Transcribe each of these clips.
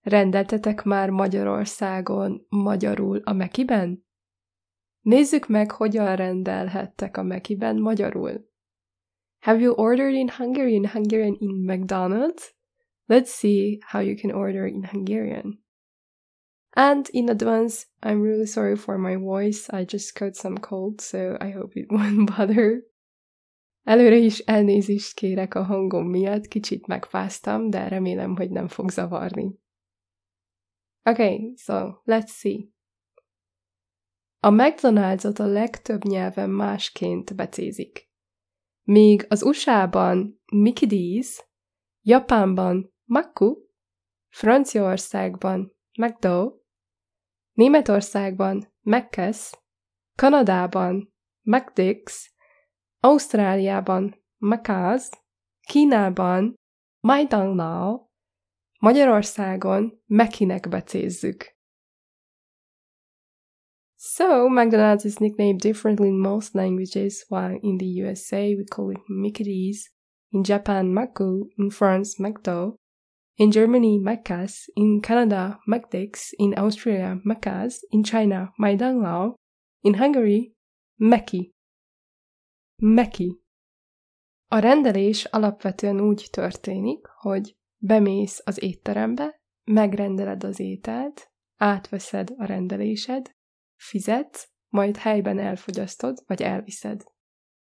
Rendeltetek már Magyarországon magyarul a Mekiben? Nézzük meg, hogyan rendelhettek a Mekiben magyarul. Have you ordered in Hungarian Hungarian in McDonald's? Let's see how you can order in Hungarian. And in advance, I'm really sorry for my voice. I just caught some cold, so I hope it won't bother. Előre is elnézést kérek a hangom miatt, kicsit megfáztam, de remélem, hogy nem fog zavarni. Okay, so let's see. A McDonald'sot a legtöbb nyelven másként becézik. Míg az USA-ban Mickey D's, Japánban Makku, Franciaországban McDo, Németországban Mc's, Kanadában McDix, Ausztráliában Macaz, Kínában Maidanglao, Magyarországon Mekinek becézzük. So, McDonald's is nicknamed differently in most languages, while in the USA we call it Mickey D's, in Japan Maku, in France McDo, in Germany Macas, in Canada Macdix, in Austria Macas, in China Maidanglao, in Hungary Meki. Meki. A rendelés alapvetően úgy történik, hogy bemész az étterembe, megrendeled az ételt, átveszed a rendelésed, fizetsz, majd helyben elfogyasztod, vagy elviszed.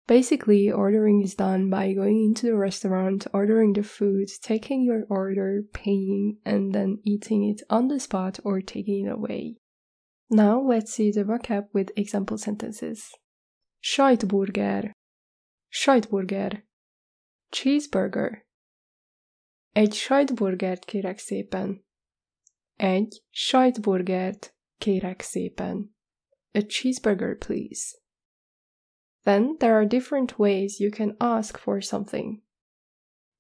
Basically, ordering is done by going into the restaurant, ordering the food, taking your order, paying, and then eating it on the spot or taking it away. Now let's see the vocab with example sentences. Sajtburger. Sajtburger. Cheeseburger. Egy sajtburgert kérek szépen. Egy sajtburgert kérek szépen. A cheeseburger, please. Then there are different ways you can ask for something.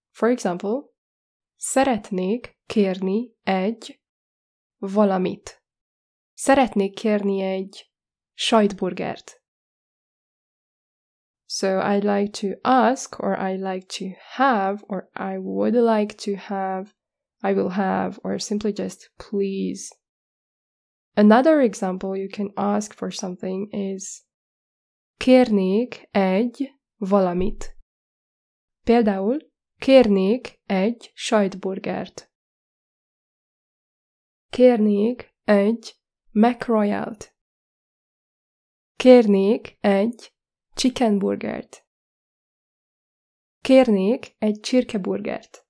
For example, szeretnék kérni egy valamit. Szeretnék kérni egy sajtburgert. So I'd like to ask, or I'd like to have, or I would like to have, I will have, or simply just please. Another example you can ask for something is Kérnék egy valamit. Például kérnék egy sajtburgert. Kérnék egy McRoyalt. Kérnék egy chickenburgert. Kérnék egy csirkeburgert.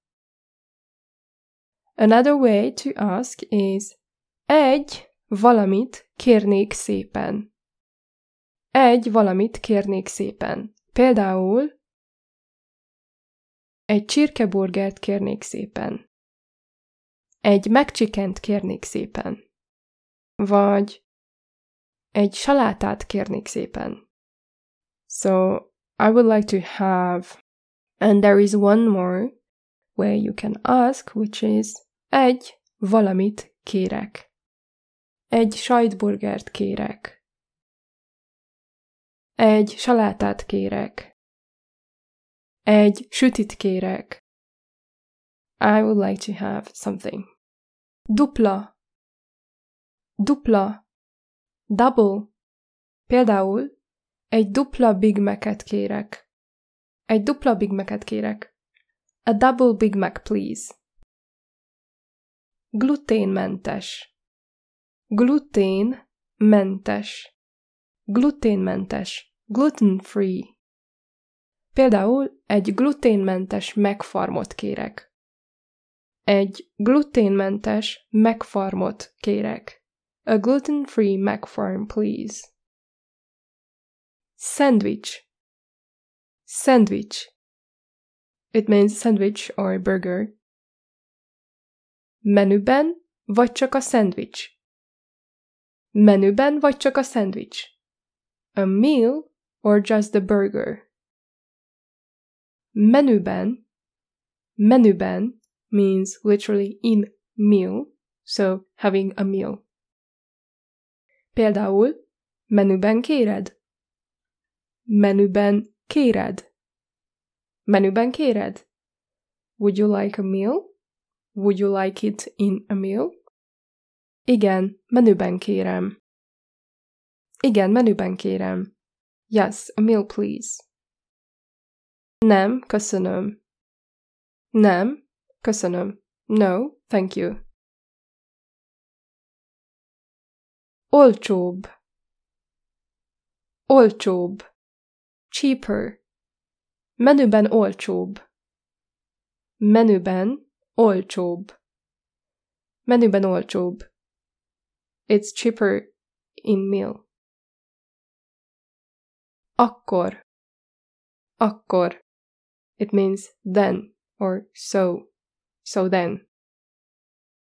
Another way to ask is egy valamit kérnék szépen. Egy valamit kérnék szépen. Például egy csirkeburgert kérnék szépen. Egy megcsikent kérnék szépen. Vagy egy salátát kérnék szépen. So, I would like to have, and there is one more where you can ask, which is egy valamit kérek. Egy sajtburgert kérek. Egy salátát kérek. Egy sütit kérek. I would like to have something. Dupla. Dupla. Double. Például egy dupla Big Mac-et kérek. Egy dupla Big Mac-et kérek. A double Big Mac, please. Gluténmentes. Gluténmentes. Gluténmentes, gluten-free. Például egy gluténmentes megfarmot kérek. Egy gluténmentes megfarmot kérek. A gluten-free megfarm, please. Sandwich. Sandwich. It means sandwich or burger. Menüben vagy csak a szendvics? Menüben vagy csak a szendvics? A meal or just the burger? Menüben, menüben means literally in meal, so having a meal. Például, menüben kéred? Menüben kéred? Menüben kéred? Would you like a meal? Would you like it in a meal? Igen, menüben kérem. Igen, menüben kérem. Yes, a meal please. Nem, köszönöm. Nem, köszönöm. No, thank you. Olcsóbb. Olcsóbb. Cheaper. Menüben olcsóbb. Menüben olcsóbb. Menüben olcsóbb. It's cheaper in meal. Akkor. Akkor. It means then or so. So then.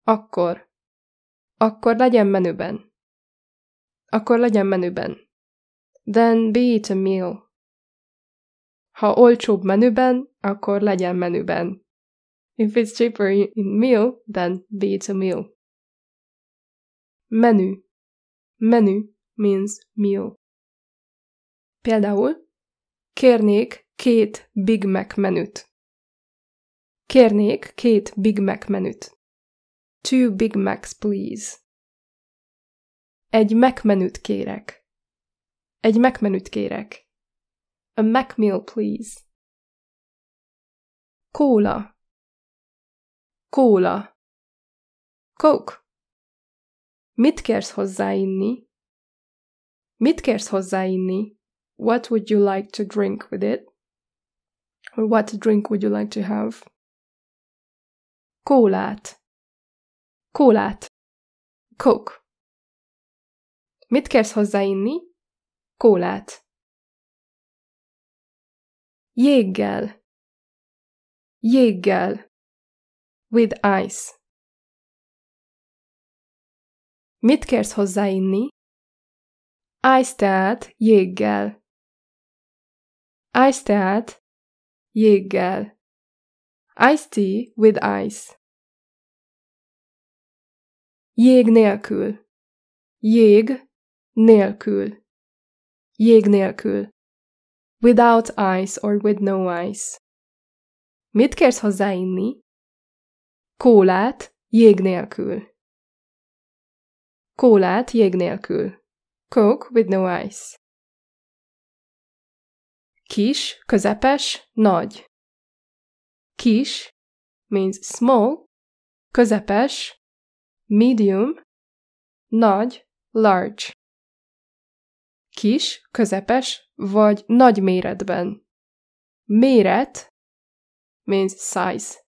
Akkor. Akkor legyen menüben. Akkor legyen menüben. Then be it a meal. Ha olcsóbb menüben, akkor legyen menüben. If it's cheaper in meal, then be it a meal. Menu. Menu means meal. Például, kérnék két Big Mac menüt. Kérnék két Big Mac menüt. Two Big Macs, please. Egy Mac menüt kérek. Egy Mac menüt kérek. A Mac meal, please. Kóla. Kóla. Coke. Mit kérsz hozzáinni? Mit kérsz hozzáinni? What would you like to drink with it? Or what drink would you like to have? Kólát. Kólát. Coke. Mit kérsz hozzáinni? Kólát. Jéggel. Jéggel. With ice. Mit kérsz hozzáinni? Ice teát jéggel. Ice teát jéggel. Ice tea with ice. Jég nélkül. Jég nélkül. Jég nélkül. Without ice or with no ice. Mit kérsz hozzáinni? Kólát jég nélkül. Kólát jég nélkül. Coke with no ice. Kis, közepes, nagy. Kis means small, közepes, medium, nagy, large. Kis, közepes vagy nagy méretben. Méret means size.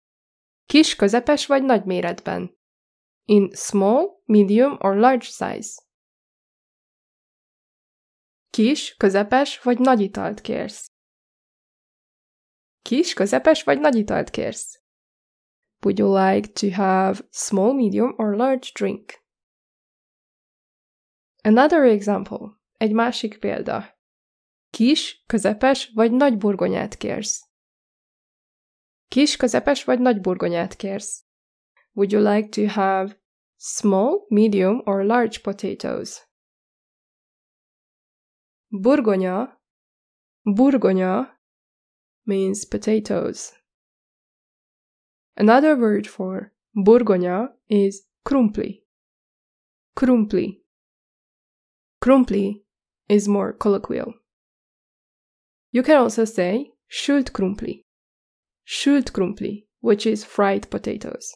Kis, közepes vagy nagy méretben. In small, medium or large size. Kis, közepes vagy nagy italt kérsz. Kis, közepes vagy nagy italt kérsz. Would you like to have small, medium or large drink? Another example. Egy másik példa. Kis, közepes vagy nagy burgonyát kérsz. Kis, közepes vagy nagy burgonyát kérsz. Would you like to have small, medium, or large potatoes? Burgonya, burgonya means potatoes. Another word for burgonya is krumpli. Krumpli. Krumpli is more colloquial. You can also say sült krumpli. Sült krumpli, which is fried potatoes.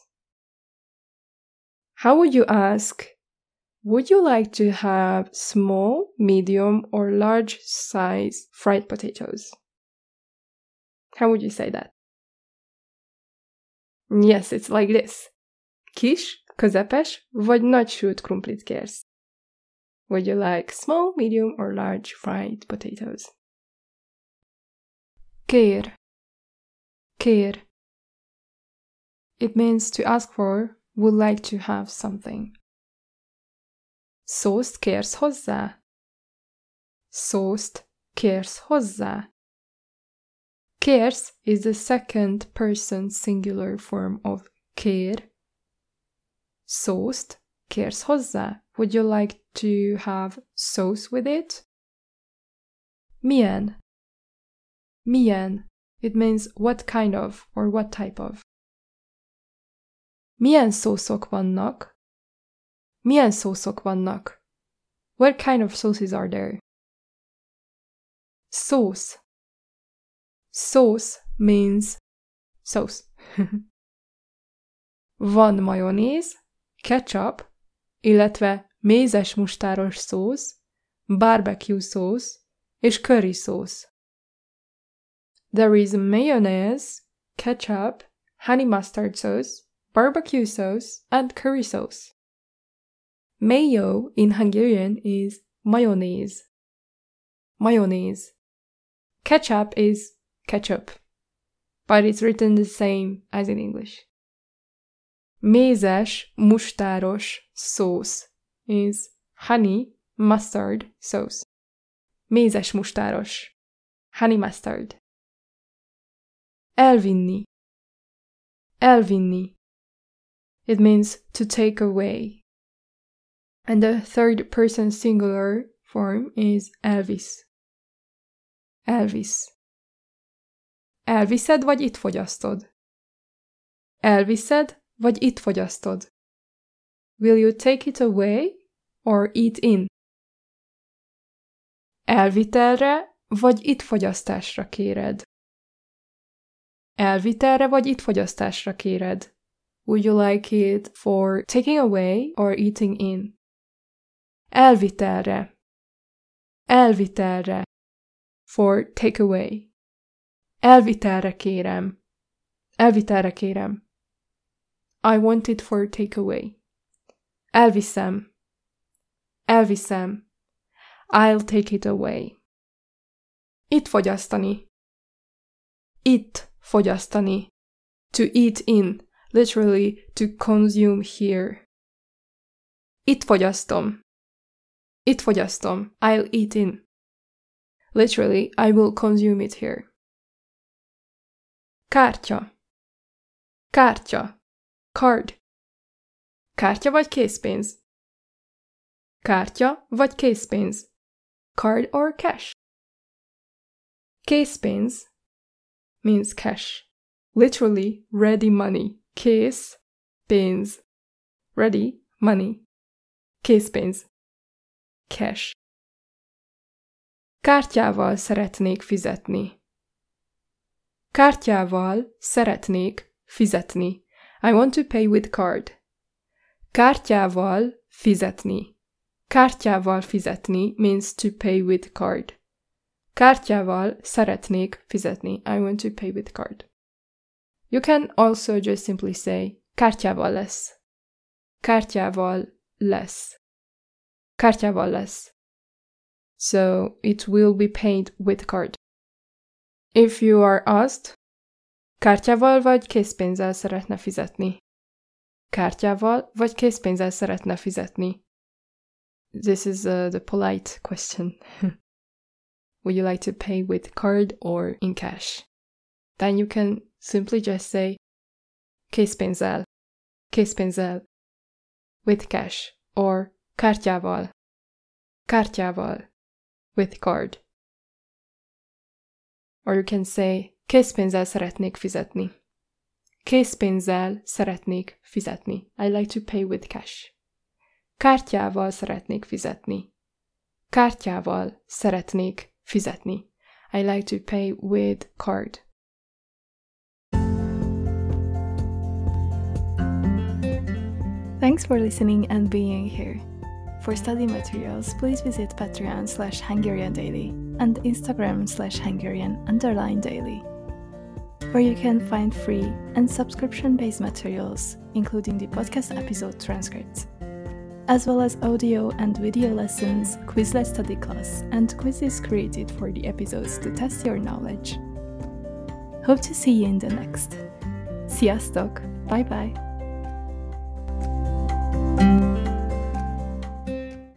How would you ask? Would you like to have small, medium, or large size fried potatoes? How would you say that? Yes, it's like this. Kis, közepes, vagy nagy sült krumplit kérsz? Would you like small, medium, or large fried potatoes? Kér. Kér. It means to ask for would like to have something. Szószt kérsz hozzá? Szószt kérsz hozzá? Kérsz is the second person singular form of kér. Szószt kérsz hozzá? Would you like to have sauce with it? Milyen? Milyen. It means what kind of or what type of. Milyen szószok vannak? Milyen szószok vannak? What kind of sauces are there? Sauce. Sauce means sauce. Van majonéz, ketchup, illetve mézes mustáros szósz, barbecue szósz és curry szósz. There is mayonnaise, ketchup, honey mustard sauce, barbecue sauce, and curry sauce. Mayo in Hungarian is mayonnaise. Mayonnaise. Ketchup is ketchup, but it's written the same as in English. Mézes, mustáros sauce is honey mustard sauce. Mézes mustáros. Honey mustard. Elvinni. Elvinni. It means to take away. And the third person singular form is Elvis. Elvis. Elviszed, vagy itt fogyasztod? Elviszed, vagy itt fogyasztod? Will you take it away or eat in? Elvitelre, vagy itt fogyasztásra kéred? Elvitelre, vagy itt fogyasztásra kéred? Would you like it for taking away or eating in? Elvitelre. Elvitelre. For takeaway. Elvitelre kérem. Elvitelre kérem. I want it for takeaway. Elviszem. Elviszem. I'll take it away. Itt fogyasztani. Itt fogyasztani. To eat in, literally to consume here. Itt fogyasztom. Itt fogyasztom. I'll eat in. Literally, I will consume it here. Kártya. Kártya. Card. Kártya vagy készpénz? Kártya vagy készpénz? Card or cash? Készpénz means cash. Literally, ready money. Kész, pénz. Ready, money. Készpénz. Cash. Kártyával szeretnék fizetni. Kártyával szeretnék fizetni. I want to pay with card. Kártyával fizetni. Kártyával fizetni means to pay with card. Kártyával szeretnék fizetni. I want to pay with card. You can also just simply say kártyával lesz. Kártyával lesz. Kártyával lesz. So it will be paid with card. If you are asked, kártyával vagy készpénzzel szeretne fizetni? Kártyával vagy készpénzzel szeretne fizetni? This is uh, the polite question. Would you like to pay with card or in cash? Then you can simply just say készpénzzel, készpénzzel, with cash, or kártyával, kártyával, with card. Or you can say készpénzzel szeretnék fizetni. Készpénzzel szeretnék fizetni. I like to pay with cash. Kártyával szeretnék fizetni. Kártyával szeretnék fizetni. I like to pay with card. Thanks for listening and being here. For study materials, please visit Patreon slash Hungarian Daily and Instagram slash Hungarian underline daily, where you can find free and subscription based materials, including the podcast episode transcripts as well as audio and video lessons, Quizlet study class, and quizzes created for the episodes to test your knowledge. Hope to see you in the next. Sziasztok! Bye bye!